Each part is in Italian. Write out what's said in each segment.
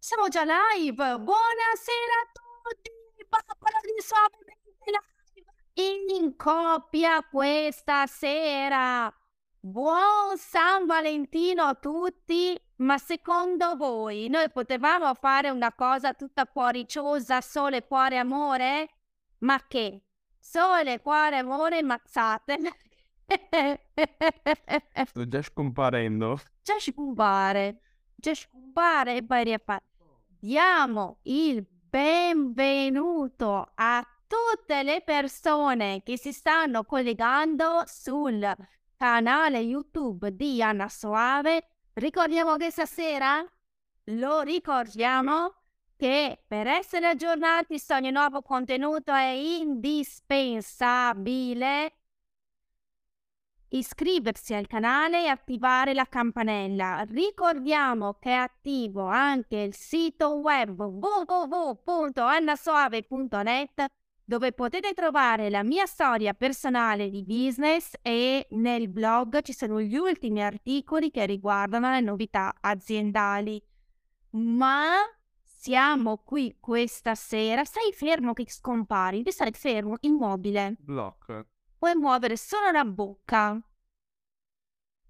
Siamo già live. Buonasera a tutti. Popolo di Suavemente live. In coppia questa sera. Buon San Valentino a tutti. Ma secondo voi noi potevamo fare una cosa tutta cuoriciosa, sole, cuore, amore? Ma che? Sole, cuore, amore, mazzate. Sto già scomparendo. Già scompare, già scompare e riappare. Diamo il benvenuto a tutte le persone che si stanno collegando sul canale YouTube di Anna Soave. Ricordiamo che stasera lo ricordiamo che per essere aggiornati su ogni nuovo contenuto è indispensabile iscriversi al canale e attivare la campanella. Ricordiamo che è attivo anche il sito web www.annasoave.net dove potete trovare la mia storia personale di business e nel blog ci sono gli ultimi articoli che riguardano le novità aziendali. Ma siamo qui questa sera. Stai fermo che scompari, stare fermo, immobile. Block. Puoi muovere solo la bocca.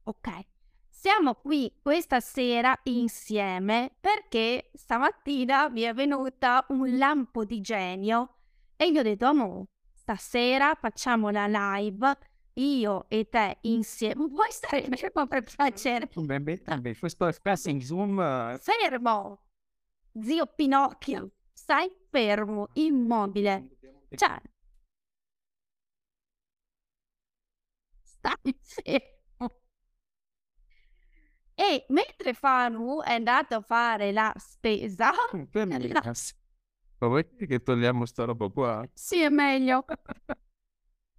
Ok. Siamo qui questa sera insieme perché stamattina mi è venuta un lampo di genio e gli ho detto, amore, stasera facciamo la live, io e te insieme. Vuoi stare fermo per piacere? Questo spesso in Zoom. eh, Fermo! Zio Pinocchio, stai fermo, immobile. Cioè, E mentre Fanu è andato a fare la spesa, vuoi che togliamo sta roba qua? sì è meglio.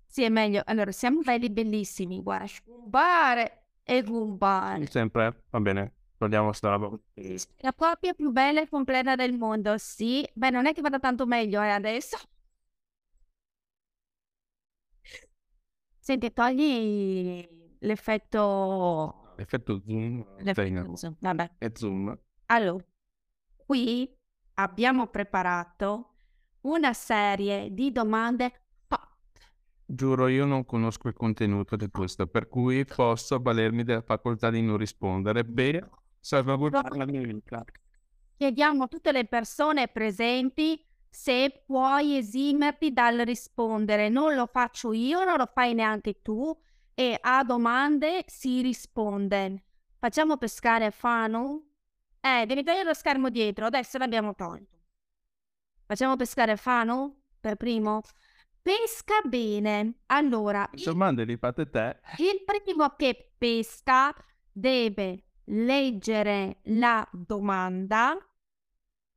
Sì è meglio. Allora, siamo belli bellissimi, guarda, scumbare e gumbare. Sempre, va bene, togliamo sta roba. La coppia più bella e completa del mondo, sì. Beh, non è che vada tanto meglio eh, adesso. Senti, togli l'effetto... Effetto zoom. l'effetto zoom. Vabbè. È zoom. Allora, qui abbiamo preparato una serie di domande Giuro, io non conosco il contenuto di questo, per cui posso avvalermi della facoltà di non rispondere. Beh, salvaguardare la mia vita. Chiediamo a tutte le persone presenti se puoi esimerti dal rispondere. Non lo faccio io, non lo fai neanche tu. E a domande si risponde. Facciamo pescare Fanu? Eh, devi togliere lo schermo dietro, adesso l'abbiamo tolto. Facciamo pescare Fanu per primo? Pesca bene. Allora, Le domande li fate te. il primo che pesca deve leggere la domanda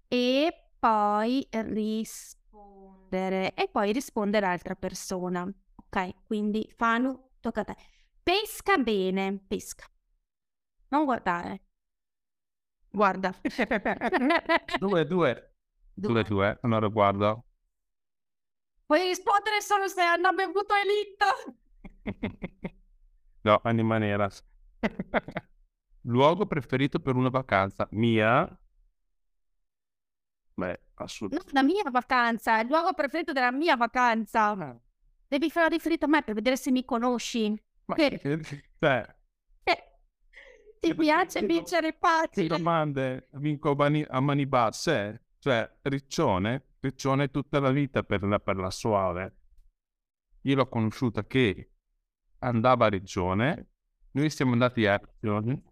e poi rispondere e poi risponde l'altra persona. Ok, quindi Fanu, tocca a te. Pesca bene, pesca. Non guardare. Guarda. Due, due. Due, due. Allora guarda. Puoi rispondere solo se hanno bevuto Elite. No, anima nera. Luogo preferito per una vacanza? Mia? Beh, No, assolutamente. la mia vacanza, il luogo preferito della mia vacanza. Devi fare riferito a me per vedere se mi conosci. Ma Che- cioè, Eh, Ti piace vincere che pazzi? domande vinco a mani, a mani basse? Cioè, Riccione? Riccione tutta la vita per la, per la Soave. Io l'ho conosciuta che andava a Riccione. Noi siamo andati a Riccione.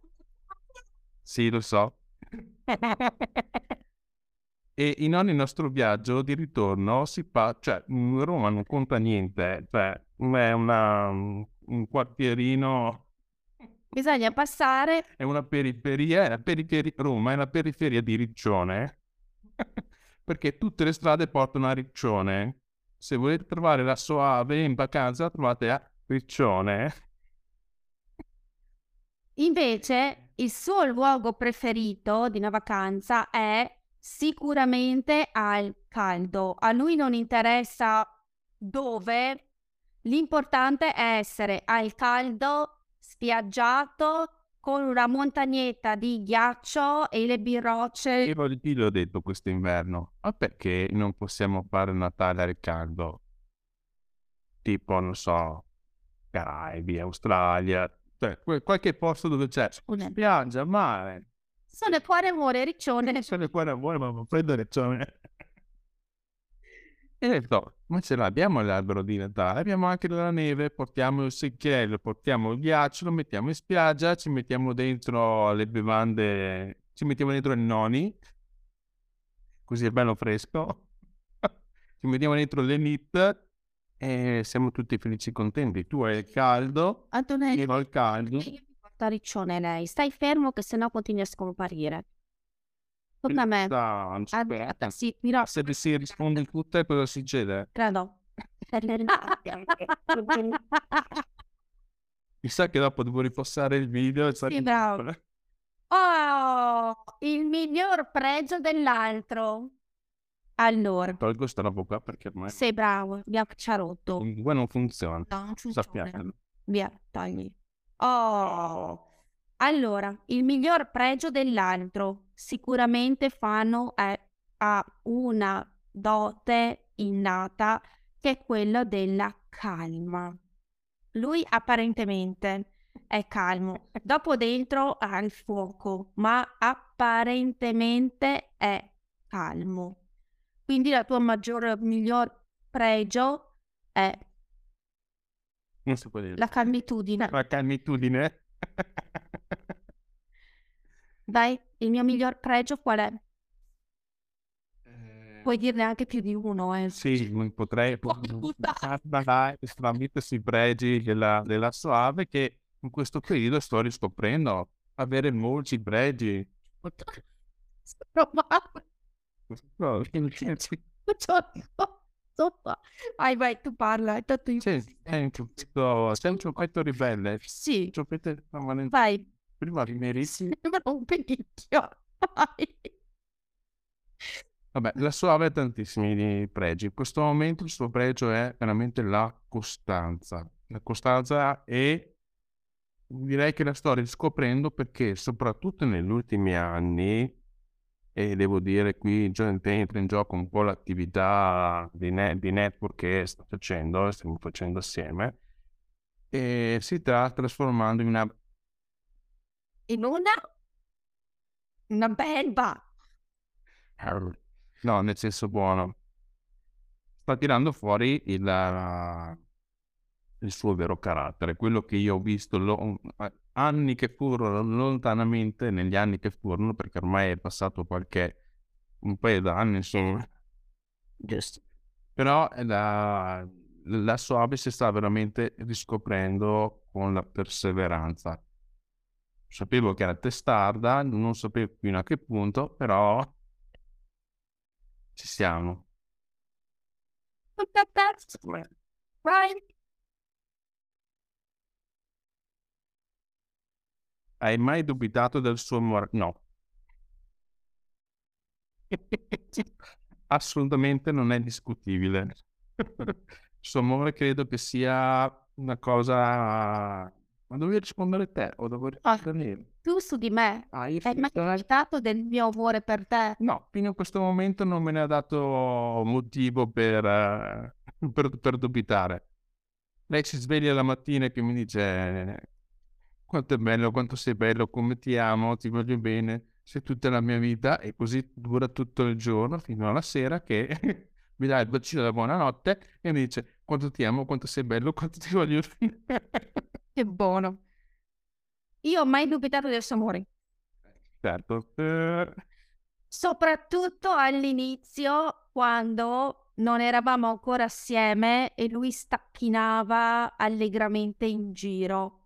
Sì, lo so. E in ogni nostro viaggio di ritorno si fa, cioè mm, Roma non conta niente, cioè è una, un quartierino, Bisogna passare. è una periferia, è la periferi- Roma è la periferia di Riccione, perché tutte le strade portano a Riccione. Se volete trovare la Soave in vacanza, la trovate a Riccione. Invece, il suo luogo preferito di una vacanza è sicuramente al caldo. A lui non interessa dove, l'importante è essere al caldo, spiaggiato, con una montagnetta di ghiaccio e le birrocce. Io gli l'ho detto quest'inverno, ma perché non possiamo fare Natale al caldo? Tipo, non so, Caraibi, Australia, cioè qualche posto dove c'è spiaggia, mare. Sono cuore, amore, riccione. Sono cuore, amore, ma prendo riccione. E ho detto, ma ce l'abbiamo l'albero di Natale, abbiamo anche della neve, portiamo il secchiello, portiamo il ghiaccio, lo mettiamo in spiaggia, ci mettiamo dentro le bevande, ci mettiamo dentro i noni, così è bello fresco, ci mettiamo dentro le nit e siamo tutti felici e contenti. Tu hai il caldo, Antonello, io ho il caldo. Io mi porta riccione lei, stai fermo che sennò continui a scomparire. Tocca a me. Ah. Aspetta, sì, dirò, Se si risponde tutte, cosa succede? credo. Mi sa che dopo devo ripassare il video e Sì, bravo. Oh, il miglior pregio dell'altro. Allora, Tolgo sta roba qua perché ormai sei bravo, abbiamo ci ha rotto. qua non funziona. No, non funziona. Sappiamo. Via, togli. Oh. Allora, il miglior pregio dell'altro. Sicuramente Fano è, ha una dote innata che è quella della calma. Lui apparentemente è calmo, dopo dentro ha il fuoco, ma apparentemente è calmo. Quindi la tua maggior, miglior pregio è Non si può dire. la calmitudine. La calmitudine. Dai, il mio miglior pregio qual è? Eh, Puoi dirne anche più di uno, eh. Sì, non potrei dai, estremamente sui pregi della, della Soave che in questo periodo sto riscoprendo avere molti pregi. Sono male. No, Sopra. Vai, vai, tu parla, intanto io... Sì, è un sei un giochetto ribelle. Sì, Giocate permanente. vai. Prima rimeri. Sembra un pellicchio. Vai. Vabbè, la Soave ha tantissimi pregi. In questo momento il suo pregio è veramente la costanza. La costanza e direi che la sto riscoprendo perché soprattutto negli ultimi anni, e devo dire qui entra in gioco un po' l'attività di, ne- di network che sto facendo, stiamo facendo assieme, e si sta trasformando in una In una... Una belva. No, nel senso buono. Sta tirando fuori il, eh, il suo vero carattere, quello che io ho visto lo- anni che furono lontanamente, negli anni che furono, perché ormai è passato qualche un paio d'anni, insomma. Giusto. Però la, la Soave si sta veramente riscoprendo con la perseveranza. Sapevo che era testarda, non sapevo fino a che punto, però ci siamo. Vai. Hai mai dubitato del suo amore? No. Assolutamente non è discutibile. Il suo amore credo che sia una cosa... Ma dovevi rispondere te o dovevi rispondere io? Tu su di me. Ah, Hai mai dubitato del mio amore per te? No, fino a questo momento non me ne ha dato motivo per, per, per dubitare. Lei si sveglia la mattina e che mi dice quanto è bello, quanto sei bello, come ti amo, ti voglio bene, sei tutta la mia vita e così dura tutto il giorno fino alla sera che mi dà il bacino della buonanotte e mi dice quanto ti amo, quanto sei bello, quanto ti voglio bene. Che buono. Io ho mai dubitato del suo amore. certo. Soprattutto all'inizio, quando non eravamo ancora assieme e lui stacchinava allegramente in giro.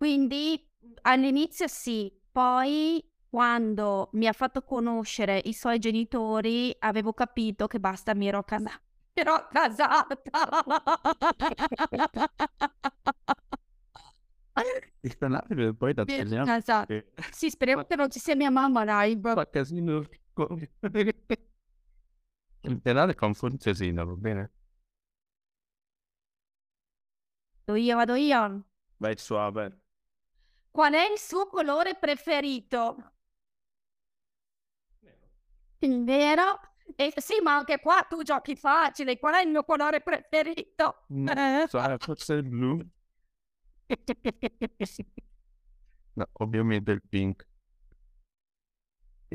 Quindi all'inizio sì, poi quando mi ha fatto conoscere i suoi genitori avevo capito che basta, mi ero casata. Ero casata. canale poi da casata. che Sì, speriamo che non ci sia mia mamma live. fa casino. con- po' di casino, va bene? Vado io, vado io. Vai suave. Qual è il suo colore preferito? Il vero? E sì, ma anche qua tu giochi facile. Qual è il mio colore preferito? No, so, forse il blu. No, ovviamente il pink.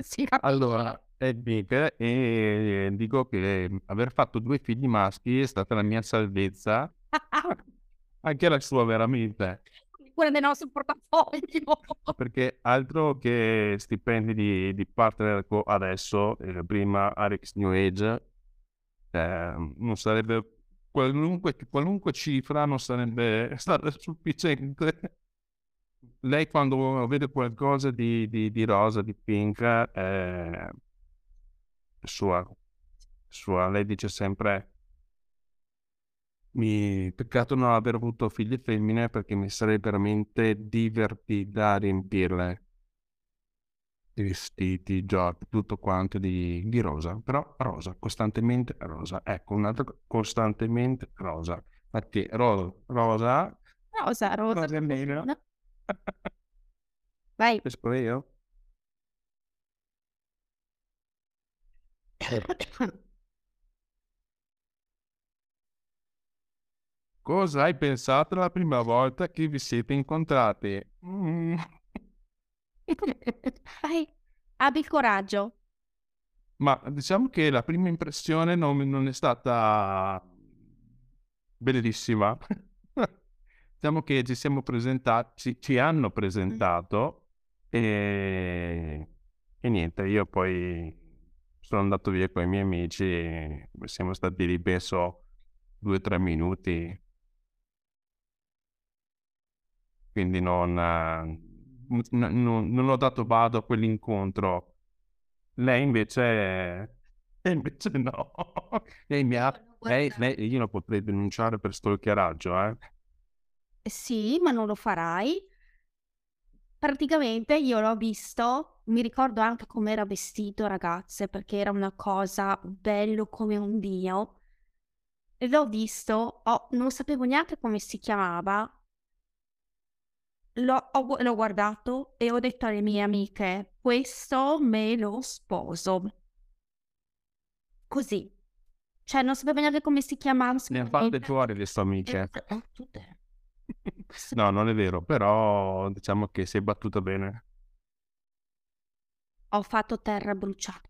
Sì, Allora, è il pink e dico che aver fatto due figli maschi è stata la mia salvezza, anche la sua veramente, Quella del nostro portafoglio. perché altro che stipendi di, di partner adesso, eh, prima Alex New Age, eh, non sarebbe qualunque, qualunque cifra non sarebbe stata sufficiente. Lei quando vede qualcosa di, di- di rosa, di pink, eh, sua, sua. Lei dice sempre, mi peccato non aver avuto figlie femmine perché mi sarei veramente divertita a riempirle di vestiti, giochi, tutto quanto di, di rosa, però rosa, costantemente rosa. Ecco, un'altra co- costantemente rosa. Infatti, ro- rosa, Rosa, rosa. rosa. No. Vai. Esco io? Cosa hai pensato la prima volta che vi siete incontrati? Mm. Vai. Abbi il coraggio. Ma diciamo che la prima impressione non, non è stata bellissima. diciamo che ci siamo presentati, ci, hanno presentato e, e niente, io poi sono andato via con i miei amici e siamo stati lì penso due o tre minuti. Quindi non, eh, n- non- non ho dato vado a quell'incontro. Lei invece, invece no. Lei mi ha, lei, lei- io la potrei denunciare per stalkeraggio, eh. Sì, ma non lo farai. Praticamente io l'ho visto, mi ricordo anche come era vestito, ragazze, perché era una cosa bello come un dio. L'ho visto, ho- non sapevo neanche come si chiamava. L'ho, l'ho guardato e ho detto alle mie amiche, questo me lo sposo. Così. Cioè, non sapevo neanche come si chiamava. non Ne ha fatte fuori le sue amiche. Eh, tutte. No, non è vero, però diciamo che è battuta bene. ho fatto terra bruciata.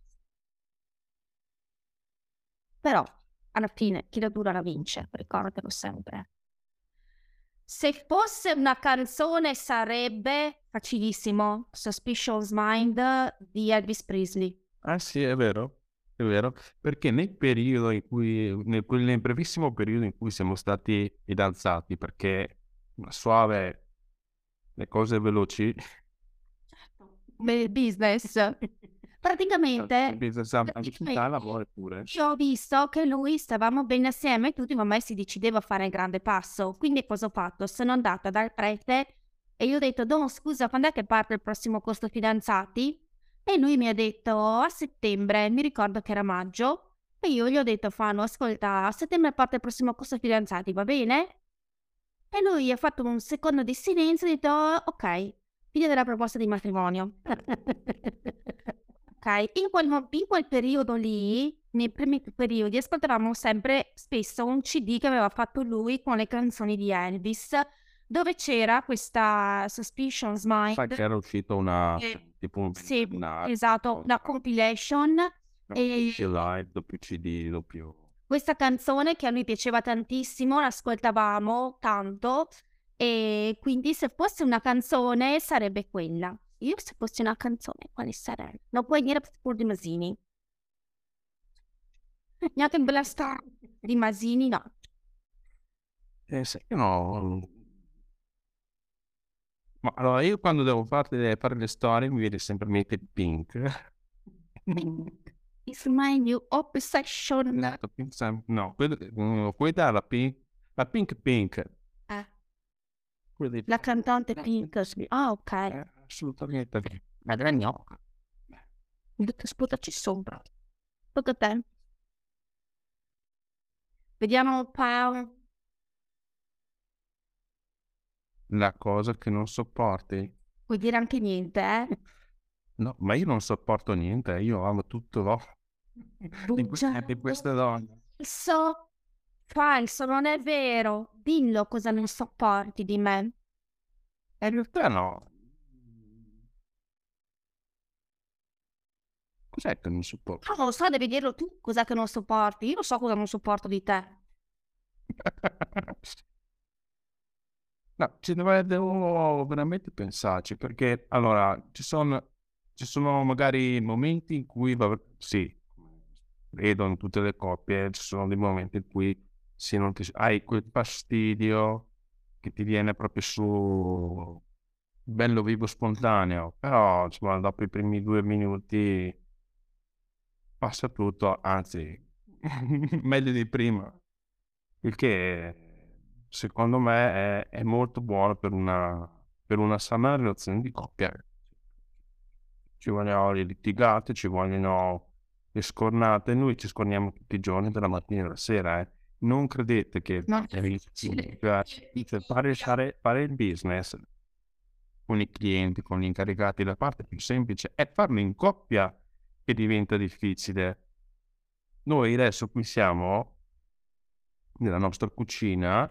Però, alla fine, chi la dura la vince, ricordatelo sempre. Se fosse una canzone sarebbe facilissimo, Suspicious Mind di Elvis Presley. Ah sì, è vero, è vero, perché nel periodo in cui, nel, nel brevissimo periodo in cui siamo stati fidanzati, perché suave, le cose veloci, Come business. Praticamente, bisogna praticamente io ho visto che lui stavamo bene assieme tutti, ma mai si decideva a fare il grande passo. Quindi cosa ho fatto? Sono andata dal prete e gli ho detto, Don, scusa, quando è che parte il prossimo corso fidanzati? E lui mi ha detto, a settembre, mi ricordo che era maggio. E io gli ho detto, Fano, ascolta, a settembre parte il prossimo corso fidanzati, va bene? E lui ha fatto un secondo di silenzio e ha detto, ok, fine della proposta di matrimonio. ok, in quel, in quel periodo lì, nei primi periodi, ascoltavamo sempre spesso un CD che aveva fatto lui con le canzoni di Elvis, dove c'era questa Suspicious Sai Mind. che era uscito una, Eh, tipo un sì, una, esatto, una compilation. e- PC live, doppio CD, doppio... Questa canzone che a lui piaceva tantissimo, l'ascoltavamo tanto e quindi se fosse una canzone sarebbe quella. Io se fosse una canzone, quale sarebbe? Non puoi dire pur di Masini. Neanche Bella Star di Masini, no. Eh, sai che no... Ma allora io quando devo fare, fare le storie mi viene sempre in mente il Pink. It's my new obsession. Pink No, quello- mm, quella è la Pink, la Pink Pink. Eh, la cantante Pink. Ah, ok. Eh, assolutamente. La della gnocca. Sputaci sopra. Tocca a te. Vediamo un po'. La cosa che non sopporti? Puoi dire anche niente, eh? No, ma io non sopporto niente, io amo tutto no? di, que- di queste donne. Falso, falso, non è vero. Dillo cosa non sopporti di me. In realtà no. Cos'è che non sopporto? Non lo so, devi dirlo tu cos'è che non sopporti. Io lo so cosa non sopporto di te. No, ci devo veramente pensarci perché allora ci sono, ci sono magari momenti in cui va- sì, vedo in tutte le coppie, ci sono dei momenti in cui sì, non ti- hai quel fastidio che ti viene proprio su bello vivo spontaneo, però insomma, dopo i primi due minuti passa tutto, anzi meglio di prima, il che secondo me è, è molto buono per una, per una sana relazione di coppia. Ci vogliono le litigate, ci vogliono le scornate, noi ci scorniamo tutti i giorni dalla mattina alla sera, eh. Non credete che No. cioè, fare, fare, fare il business con i clienti, con gli incaricati, la parte più semplice è farlo in coppia che diventa difficile. Noi adesso qui siamo nella nostra cucina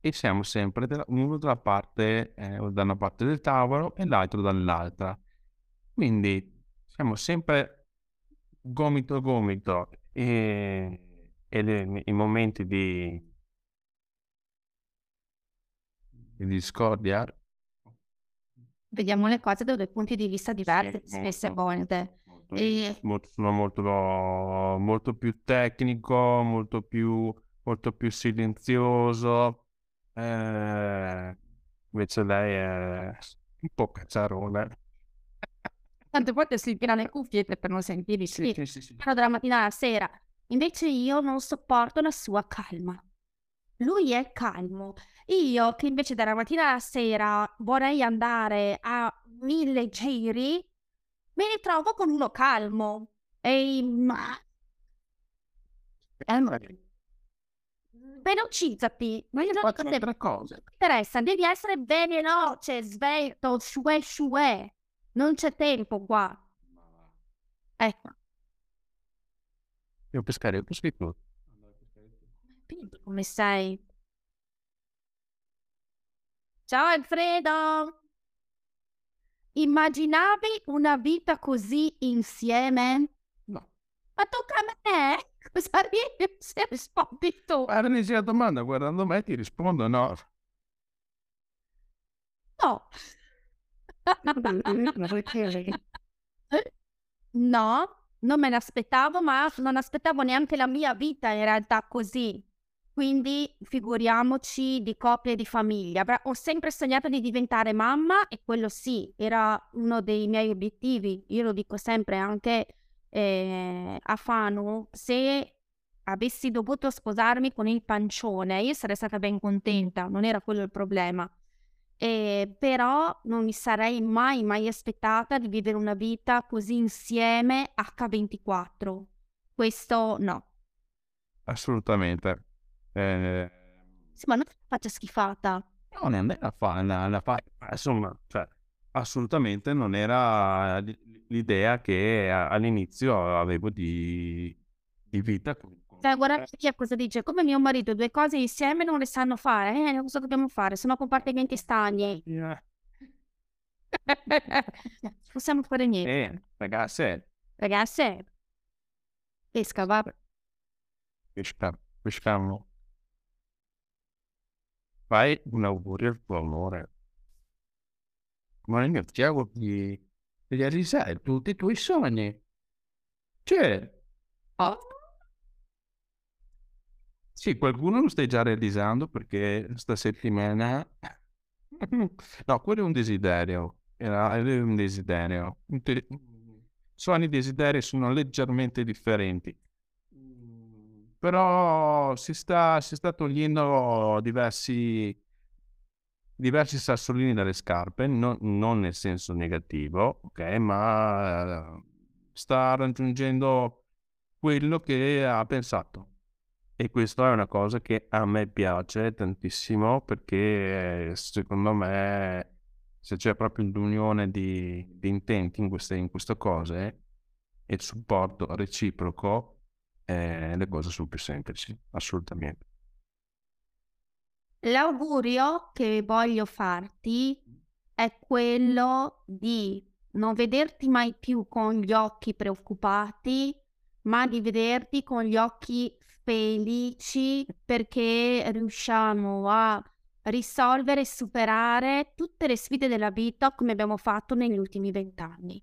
e siamo sempre della- uno dalla parte, eh, da una parte del tavolo e l'altro dall'altra. Quindi siamo sempre gomito a gomito e, e le- i momenti di, di discordia Vediamo le cose da due punti di vista diversi Sì, spesse volte. molto, E- molto- sono molto, molto più tecnico, molto più, molto più silenzioso. eh, invece lei è un po' cacciarone. Tante volte si infila le cuffiette per non sentirli Sì, sì. sì, sì, dalla mattina alla sera. Invece io non sopporto la sua calma. Lui è calmo. Io che invece dalla mattina alla sera vorrei andare a mille giri, mi ritrovo con uno calmo. E ma Allora, velocizzati. ma io Non faccio altre cose. interessa, devi essere veloce, svelto, shue shue. Non c'è tempo qua. Ecco. Devo pescare il pescatore. Quindi come sei? Ciao Alfredo! Immaginavi una vita così insieme? No. Ma tocca a me! Cosa ridi se rispondi tu? Guarda, la domanda, guardando me ti rispondo no. No. No, non me l'aspettavo, ma non aspettavo neanche la mia vita in realtà così. Quindi figuriamoci di coppia e di famiglia. Ho sempre sognato di diventare mamma e quello sì, era uno dei miei obiettivi. Io lo dico sempre anche eh, a Fanu, se avessi dovuto sposarmi con il pancione, io sarei stata ben contenta, non era quello il problema. Eh, però non mi sarei mai, mai aspettata di vivere una vita così insieme H24. Questo no. Assolutamente. Eh, Sì, ma non faccia schifata. no, non è fa, la, la fa- insomma, cioè, assolutamente non era l'idea che all'inizio avevo di, di vita. Cioè, guarda chi è cosa dice, come mio marito, due cose insieme non le sanno fare. Eh, cosa dobbiamo fare? Sono compartimenti stagni. Non possiamo fare niente. eh, ragazzi, Ragazze, pesca, va. pesca- pescamo. Fai un augurio al tuo amore. Ma io ti auguro di, realizzare tutti i tuoi sogni. Cioè, Oh. Sì, qualcuno lo stai già realizzando perché sta settimana... No, quello è un desiderio. Era un desiderio. Sogni e desideri sono leggermente differenti. Però si sta, si sta togliendo diversi, diversi sassolini dalle scarpe, non, non nel senso negativo, ok? Ma eh, sta raggiungendo quello che ha pensato. E questa è una cosa che a me piace tantissimo perché secondo me se c'è proprio l'unione di, di intenti in queste, in queste cose e il supporto reciproco, eh, le cose sono più semplici, assolutamente. L'augurio che voglio farti è quello di non vederti mai più con gli occhi preoccupati, ma di vederti con gli occhi felici perché riusciamo a risolvere e superare tutte le sfide della vita come abbiamo fatto negli ultimi vent'anni.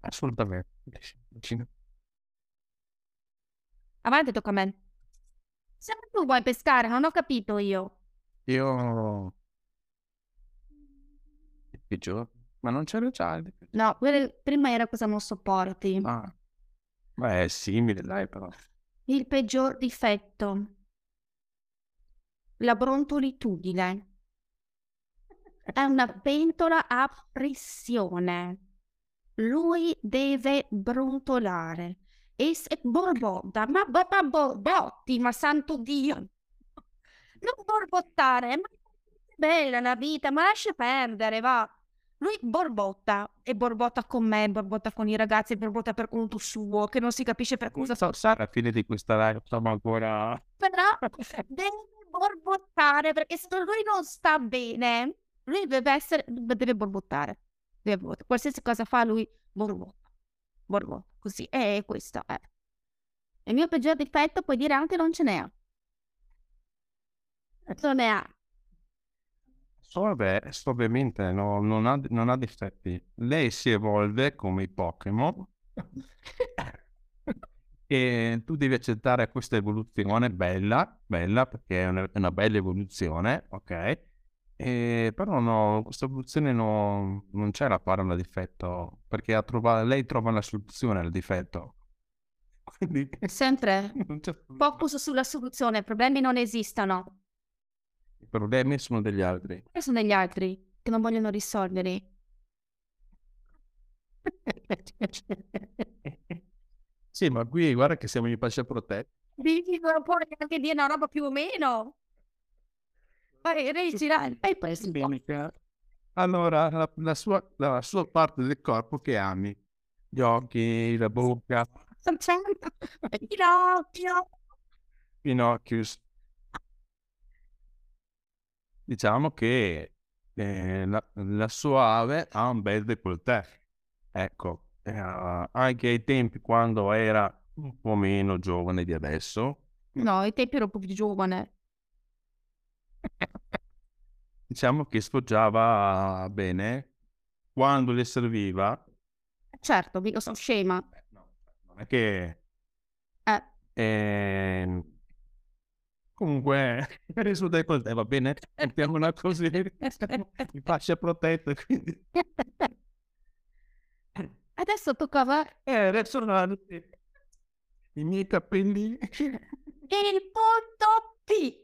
Assolutamente. Avanti, tocca a me. Sempre tu vuoi pescare, non ho capito io. Io... Il peggiore? Ma non c'era già il No, prima era cosa non sopporti. Ah. Beh, è simile, dai, però. Il peggior difetto. La brontolitudine. È una pentola a pressione. Lui deve brontolare. E se borbotta, ma, ma, ma borbotti, ma santo Dio. Non borbottare, ma bella la vita, ma lascia perdere, va. Lui borbotta e borbotta con me, borbotta con i ragazzi, borbotta per conto suo, che non si capisce per cosa. So, sa, alla fine di questa live stiamo ancora... Però deve borbottare, perché se lui non sta bene, lui deve essere, deve borbottare. Deve borbottare. Qualsiasi cosa fa lui, borbotta. Borbotta, così. E questo è. Il mio peggior difetto puoi dire anche non ce n'è. Non ne ha. Vabbè, ovviamente no, non, ha, non ha difetti. Lei si evolve come i Pokémon e tu devi accettare questa evoluzione bella, bella perché è una, è una bella evoluzione, ok? E, però no, questa evoluzione no, non c'è la parola difetto perché trova, lei trova la soluzione al difetto. Quindi... Sempre focus sulla soluzione, i problemi non esistono. I problemi sono degli altri. E sono degli altri che non vogliono risolverli. sì, ma qui guarda che siamo in pace protetti. Dici, non puoi neanche dire una roba più o meno. Vai, rigirare. E poi si Allora, la, la, sua, la sua parte del corpo che ami. Gli occhi, la bocca. Pinocchio. Pinocchius diciamo che eh, la, la, sua ave ha un bel décolleté. Ecco, eh, anche ai tempi quando era un po' meno giovane di adesso. No, ai tempi ero un po' più giovane. Diciamo che sfoggiava bene quando le serviva. Certo, mica sono scema. Eh, no, non è che... Eh. Eh, Comunque, risulta che te va bene, mettiamola così, mi fascia protetta, quindi... Adesso toccava... Eh, adesso no, i miei capelli... Il punto P.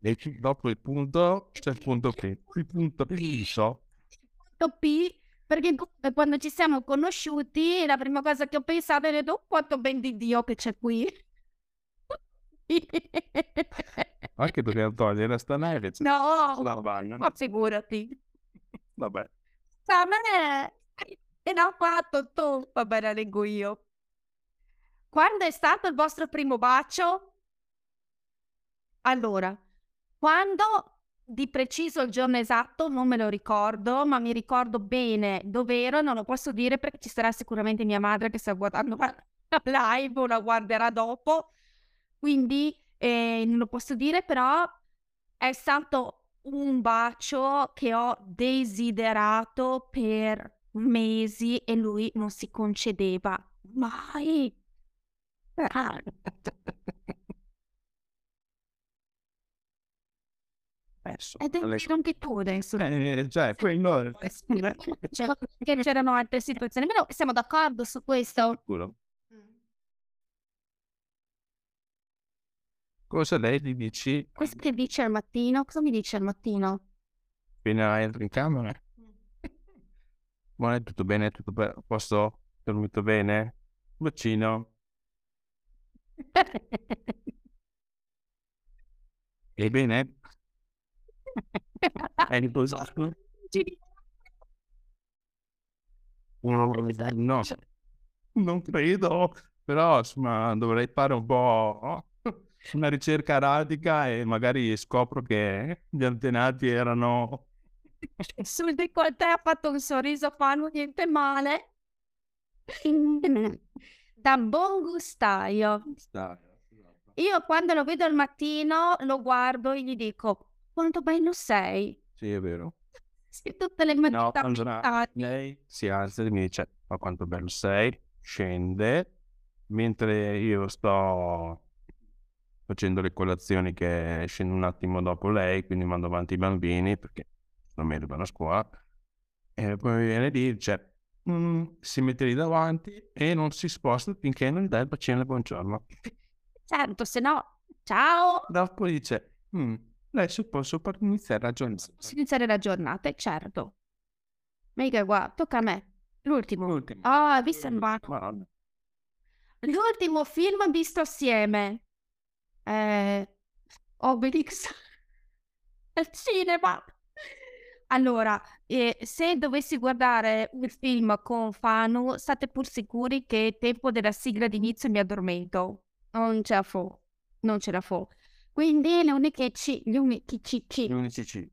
E dopo il punto c'è il punto P. Il punto P, punto P, perché quando ci siamo conosciuti, la prima cosa che ho pensato è detto, oh, quanto ben di Dio che c'è qui. Anche dobbiamo togliere sta neve. No, la bagna. Ma figurati. Vabbè. A me e l'ho fatto tu. Vabbè, la leggo io. Quando è stato il vostro primo bacio? Allora, quando di preciso il giorno esatto non me lo ricordo, ma mi ricordo bene dove ero, non lo posso dire perché ci sarà sicuramente mia madre che sta guardando la live o la guarderà dopo quindi eh, non lo posso dire, però è stato un bacio che ho desiderato per mesi e lui non si concedeva mai. Adesso, Ed è vero anche tu adesso. Eh, cioè, quello... Che c'erano altre situazioni, però siamo d'accordo su questo. Sicuro. Cosa lei gli dici? Cosa ti dice al mattino? Cosa mi dice al mattino? Appena entro in camera? Buono, tutto bene? Tutto a posto? Dormito bene? Bacino? Ebbene, è riposato? No, non credo, però insomma dovrei fare un po' una ricerca radica e magari scopro che gli antenati erano... Sul décolleté ha fatto un sorriso fanno niente male. da buon gustaio. Io quando lo vedo al mattino lo guardo e gli dico quanto bello sei. Sì, è vero. Sì, tutte le No, mattine. allora lei si alza e mi dice ma quanto bello sei, scende, mentre io sto facendo le colazioni che scendo un attimo dopo lei, quindi mando avanti i bambini perché non mi arrivano a scuola, e poi viene lì, dice, "Mm", si mette lì davanti e non si sposta finché non gli dai il bacino e buongiorno. Certo, se no, ciao. Dopo dice, "Mm, adesso posso par- iniziare a ragionare. Si iniziare la giornata, certo. Mica qua, tocca a me. L'ultimo. L'ultimo. Ah, hai visto il. L'ultimo film visto assieme. Eh, Obelix al cinema. Allora, eh, se dovessi guardare un film con Fanu, state pur sicuri che tempo della sigla d'inizio mi addormento. Non ce la fo. Non ce la fo. Quindi le uniche, ci- gli unici ci- ci- Gli unici C.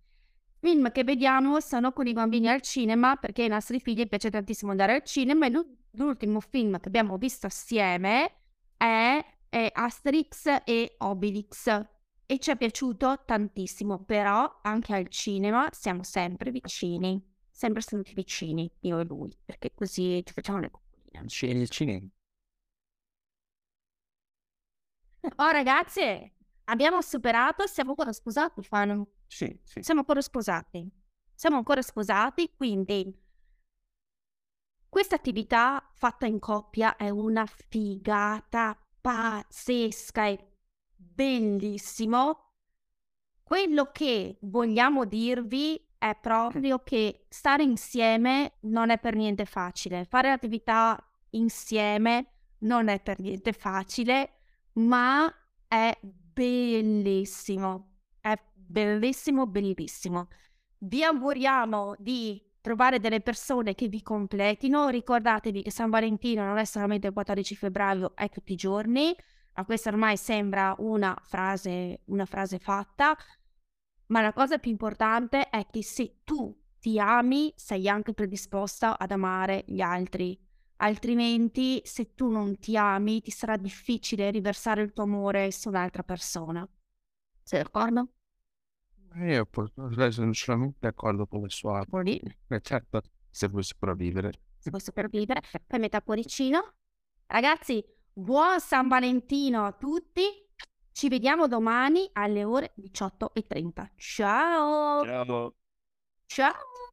film che vediamo sono con i bambini al cinema perché ai nostri figli piace tantissimo andare al cinema e l'u- l'ultimo film che abbiamo visto assieme è, è Asterix e Obelix e ci è piaciuto tantissimo però anche al cinema siamo sempre vicini sempre stati vicini io e lui perché così ci facciamo le coccoline Il cinema. oh ragazze abbiamo superato siamo ancora sposati Fano Sì, sì. siamo ancora sposati. Siamo ancora sposati, quindi questa attività fatta in coppia è una figata pazzesca, è bellissimo. Quello che vogliamo dirvi è proprio che stare insieme non è per niente facile. Fare attività insieme non è per niente facile, ma è bellissimo. È bellissimo, bellissimo. Vi auguriamo di trovare delle persone che vi completino. Ricordatevi che San Valentino non è solamente il 14 febbraio, è tutti i giorni. Ma questa ormai sembra una frase, una frase fatta. Ma la cosa più importante è che se tu ti ami, sei anche predisposta ad amare gli altri. Altrimenti, se tu non ti ami, ti sarà difficile riversare il tuo amore su un'altra persona. Sei d'accordo? Io lei sono solamente d'accordo con le sue Eh, certo, se vuoi sopravvivere. se vuoi sopravvivere, poi metà cuoricino. Ragazzi, buon San Valentino a tutti. Ci vediamo domani alle ore 18.30. Ciao! Ciao. Ciao!